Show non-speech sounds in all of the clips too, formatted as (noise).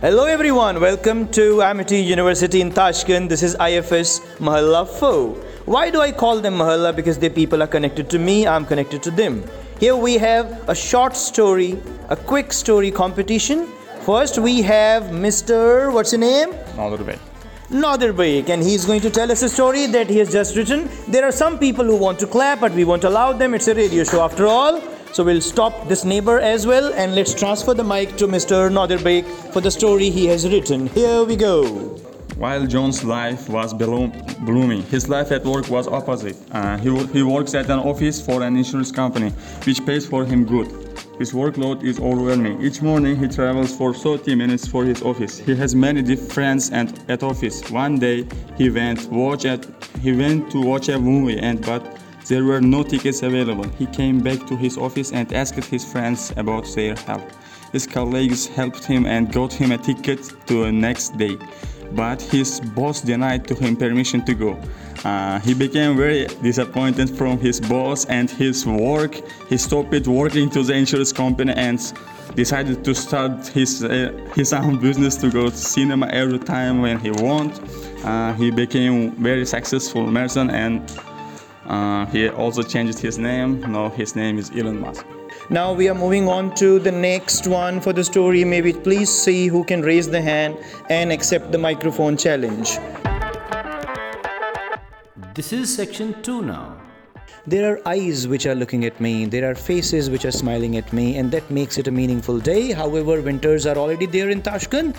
Hello everyone, welcome to Amity University in Tashkent. This is IFS Mahalla 4. Why do I call them Mahalla? Because the people are connected to me, I'm connected to them. Here we have a short story, a quick story competition. First we have Mr. What's your name? Nadir Baik, and he's going to tell us a story that he has just written. There are some people who want to clap, but we won't allow them. It's a radio show after all. So we'll stop this neighbor as well, and let's transfer the mic to Mr. Nadir for the story he has written. Here we go. While John's life was bloom- blooming, his life at work was opposite. Uh, he, he works at an office for an insurance company, which pays for him good. His workload is overwhelming. Each morning he travels for 30 minutes for his office. He has many different friends and at office. One day he went watch at he went to watch a movie and but there were no tickets available. He came back to his office and asked his friends about their help. His colleagues helped him and got him a ticket to the next day, but his boss denied to him permission to go. Uh, he became very disappointed from his boss and his work. He stopped working to the insurance company and decided to start his uh, his own (laughs) business to go to cinema every time when he want. Uh, he became very successful person and uh, he also changed his name. Now his name is Elon Musk. Now we are moving on to the next one for the story. Maybe please see who can raise the hand and accept the microphone challenge. This is section 2 now. There are eyes which are looking at me, there are faces which are smiling at me, and that makes it a meaningful day. However, winters are already there in Tashkent.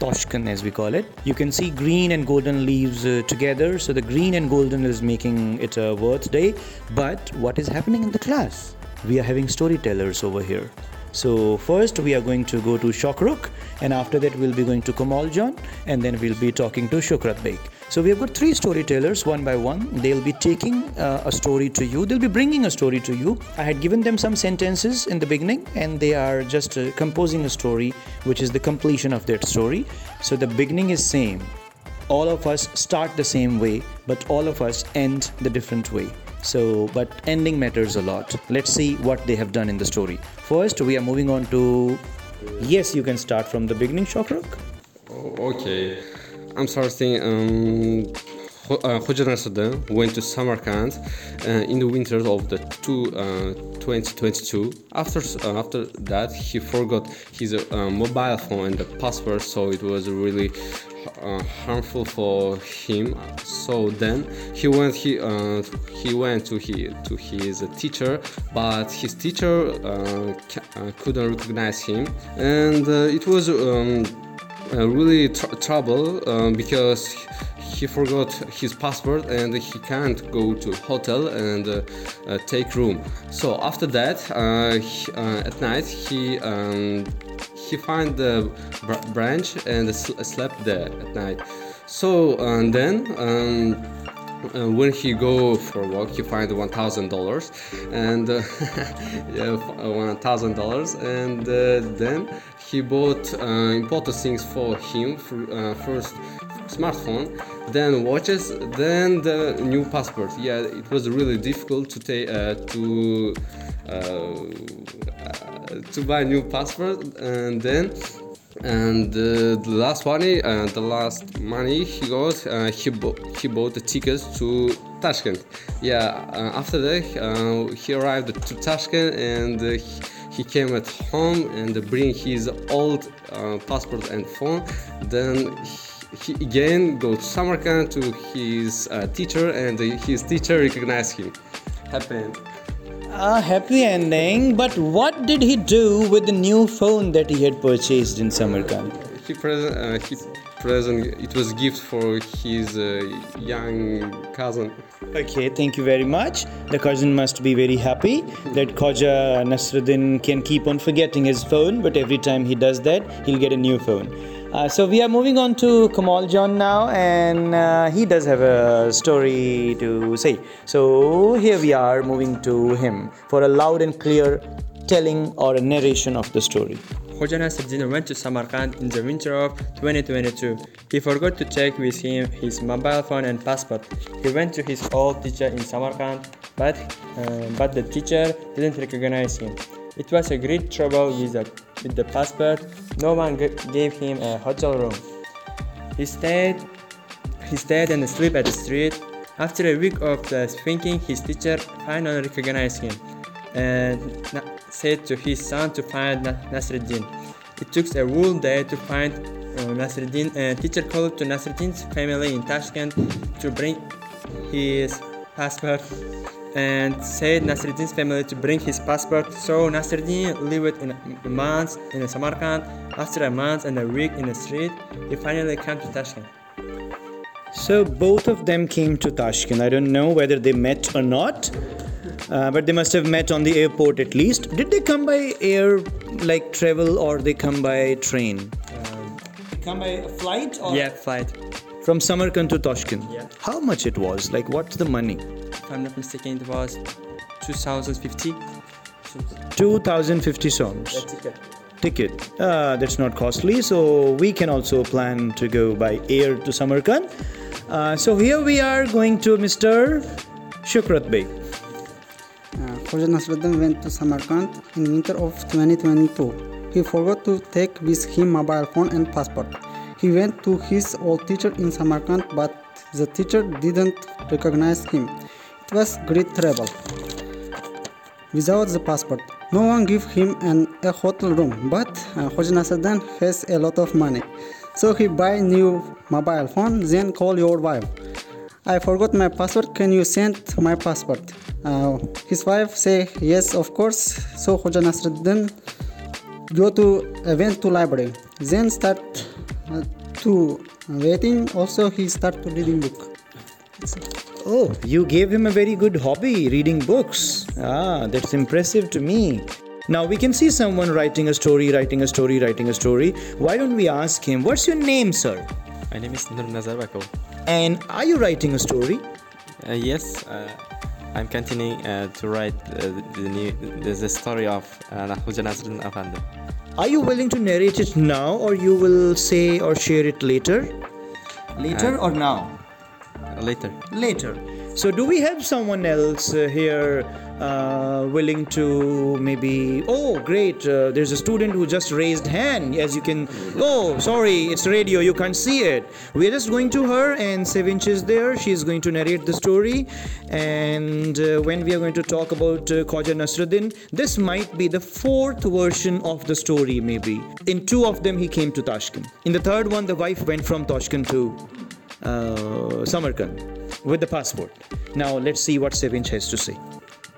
Toshkent, as we call it. You can see green and golden leaves uh, together, so the green and golden is making it a worth day. But what is happening in the class? We are having storytellers over here. So first we are going to go to Shokruk, and after that we'll be going to Kamal John, and then we'll be talking to Shukrat Beg. So we have got three storytellers, one by one. They'll be taking uh, a story to you. They'll be bringing a story to you. I had given them some sentences in the beginning, and they are just uh, composing a story, which is the completion of that story. So the beginning is same. All of us start the same way, but all of us end the different way. So, but ending matters a lot. Let's see what they have done in the story. First, we are moving on to. Yes, you can start from the beginning, Shokruk. Okay, I'm starting. Um, Ho- uh, went to Samarkand uh, in the winters of the two, uh, 2022. After uh, after that, he forgot his uh, mobile phone and the password, so it was really uh, harmful for him. So then he went he uh, he went to he to his teacher, but his teacher uh, uh, couldn't recognize him, and uh, it was. Um, really tr- trouble um, because he forgot his password and he can't go to hotel and uh, uh, take room so after that uh, he, uh, at night he um, he find the br- branch and sl- slept there at night. So and then um, uh, when he go for walk he find one thousand dollars and (laughs) uh, one thousand dollars and uh, then he bought uh, important things for him uh, first smartphone then watches then the new passport. Yeah it was really difficult to take uh, to to buy new passport and then and uh, the last money uh, the last money he got uh, he bought he bought the tickets to Tashkent. Yeah uh, after that uh, he arrived to Tashkent and uh, he, he came at home and bring his old uh, passport and phone. Then he, he again go to Samarkand to his uh, teacher and his teacher recognized him. Happened A happy ending, but what did he do with the new phone that he had purchased in Samarkand? he present uh, he present it was gift for his uh, young cousin Okay, thank you very much. The cousin must be very happy that Khoja Nasruddin can keep on forgetting his phone, but every time he does that, he'll get a new phone. Uh, so we are moving on to Kamal John now, and uh, he does have a story to say. So here we are moving to him for a loud and clear telling or a narration of the story. Hoja Nasruddin went to Samarkand in the winter of 2022. He forgot to take with him his mobile phone and passport. He went to his old teacher in Samarkand, but, uh, but the teacher didn't recognize him. It was a great trouble with the, with the passport. No one gave him a hotel room. He stayed, he stayed and slept at the street. After a week of thinking, his teacher finally recognized him and said to his son to find Na- Nasreddin. It took a whole day to find uh. Uh, teacher called to Nasreddin's family in Tashkent to bring his passport and said Nasreddin's family to bring his passport. So Nasreddin lived in a month in Samarkand. After a month and a week in the street, he finally came to Tashkent. So both of them came to Tashkent. I don't know whether they met or not, uh, but they must have met on the airport at least. Did they come by air, like travel, or they come by train? They come by flight or Yeah, flight. from Samarkand to Tashkent. Yeah. How much it was? Like, what's the money? If I'm not mistaken, it was 2050. 2,050 soms. ticket. ticket. Uh, that's not costly, so we can also plan to go by air to Samarkand. Uh, so here we are going to Mr. Shukrat Bey. Uh, Khoja Nasruddin went to Samarkand in winter of 2022. He forgot to take with him mobile phone and passport. He went to his old teacher in Samarkand, but the teacher didn't recognize him. Was great trouble. Without the passport, no one gave him an, a hotel room. But uh, Khoja Nasruddin has a lot of money, so he buy new mobile phone. Then call your wife. I forgot my password. Can you send my passport? Uh, his wife say yes, of course. So Khoja Nasruddin go to uh, went to library. Then start uh, to waiting. Also he start to reading book. Oh, you gave him a very good hobby, reading books. Ah, that's impressive to me. Now we can see someone writing a story, writing a story, writing a story. Why don't we ask him, What's your name, sir? My name is Nur Nazarbakov. And are you writing a story? Uh, yes, uh, I'm continuing uh, to write uh, the, new, the, the story of uh, Nakhuja Nasruddin Afandi. Are you willing to narrate it now, or you will say or share it later? Later or now? Later. later. So, do we have someone else uh, here uh, willing to maybe? Oh, great! Uh, there's a student who just raised hand. As you can. Oh, sorry, it's radio. You can't see it. We're just going to her, and Sevinch is there. She's going to narrate the story. And uh, when we are going to talk about uh, Khoja Nasruddin, this might be the fourth version of the story. Maybe in two of them he came to Tashkent. In the third one, the wife went from Tashkent to uh, Samarkand with the passport. Now let's see what Sevinch has to say.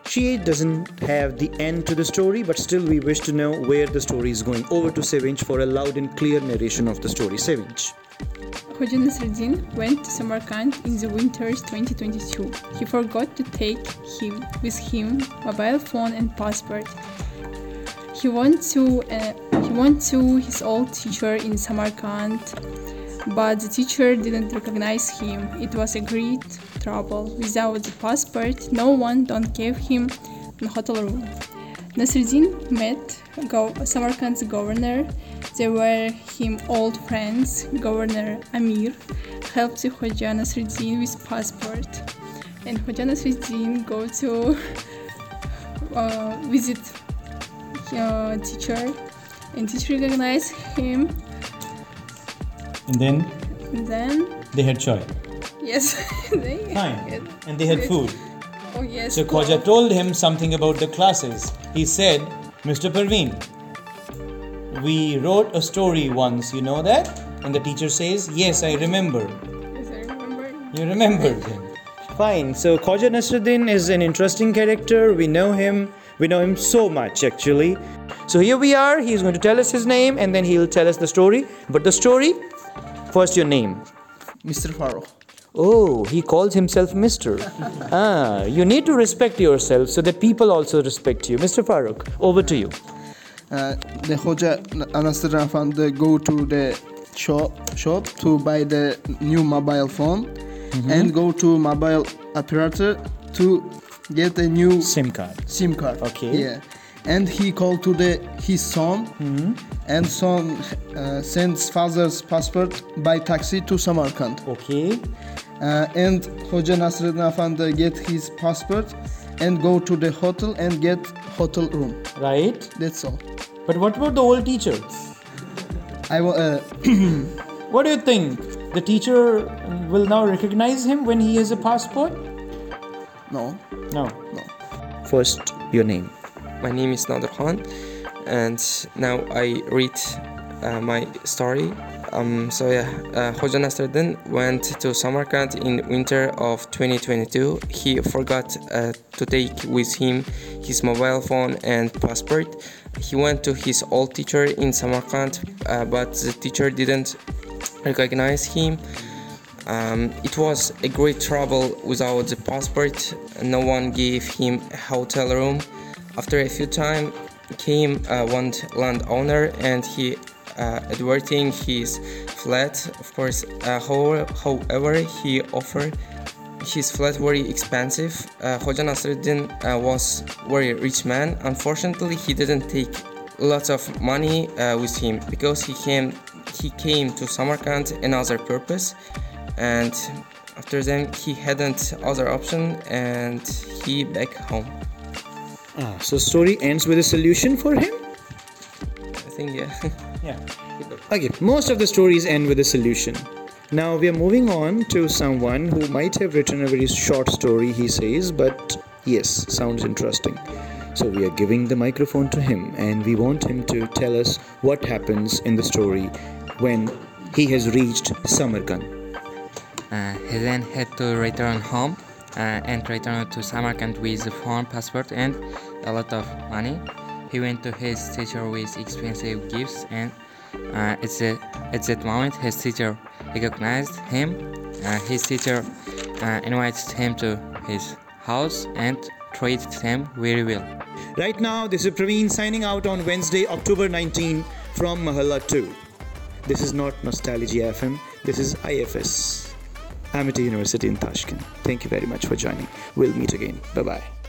She doesn't have the end to the story, but still we wish to know where the story is going. Over to Sevinch for a loud and clear narration of the story. Sevinch. Khoja Nasruddin went to Samarkand in the winters 2022. He forgot to take him with him mobile phone and passport. He went to uh, he went to his old teacher in Samarkand, but the teacher didn't recognize him. It was a great trouble. Without the passport, no one don't give him a hotel room. Nasruddin met go- Samarkand's governor. They were him old friends. Governor Amir helped Khoja Nasruddin with passport, and Khoja Nasruddin go to (laughs) uh, visit uh, teacher, and teacher recognize him. And then And then they had chai. yes, (laughs) they Fine. And they had food. Oh yes. So Khoja told him something about the classes. He said, Mr. Parveen, we wrote a story once, you know that? And the teacher says, Yes, I remember. Yes, I remember. You remember then. Fine. So Khoja Nasruddin is an interesting character. We know him. We know him so much actually. So here we are. He's going to tell us his name and then he'll tell us the story. But the story, first your name. Mr. Farooq. Oh, he calls himself Mr. (laughs) ah, you need to respect yourself so that people also respect you. Mr. Farooq, over to you. Uh, the Hoja Nasir Afandi go to the shop shop to buy the new mobile phone and go to mobile operator to get a new SIM card. SIM card. Okay. Yeah. And he called to the his son, and son uh, sends father's passport by taxi to Samarkand. Okay. Uh, and Hoja Nasreddin Afandi get his passport and go to the hotel and get hotel room. Right? That's all. But what about the old teacher? I uh, (clears throat) What do you think? The teacher will now recognize him when he has a passport? no. No. No. First, your name. My name is Nader Khan, and now I read uh, my story. Um, so yeah, uh, Hoja Nasruddin went to Samarkand in winter of 2022. He forgot uh, to take with him his mobile phone and passport. He went to his old teacher in Samarkand, uh, but the teacher didn't recognize him. Um, it was a great trouble without the passport. No one gave him a hotel room. After a few time, came uh, one landowner and he uh, adverting his flat. Of course, uh, however, he offered his flat very expensive. Uh, Hoja Nasruddin uh, was very rich man. Unfortunately, he didn't take lots of money uh, with him because he came he came to Samarkand another purpose, and after then he hadn't other option and he back home. Ah, so story ends with a solution for him? I think yeah. (laughs) Yeah. Okay, most of the stories end with a solution. Now we are moving on to someone who might have written a very short story, he says, but yes, sounds interesting. So we are giving the microphone to him and we want him to tell us what happens in the story when he has reached Samarkand. Uh, he then had to return home and returned to Samarkand with a foreign passport and a lot of money. He went to his teacher with expensive gifts, and uh, at, the, at that moment, his teacher recognized him. Uh, his teacher uh, invited him to his house and treated him very well. Right now, this is Parveen signing out on Wednesday, October 19 from Mahalla 2. This is not Nostalgia FM, this is IFS, Amity University in Tashkent. Thank you very much for joining. We'll meet again. Bye bye.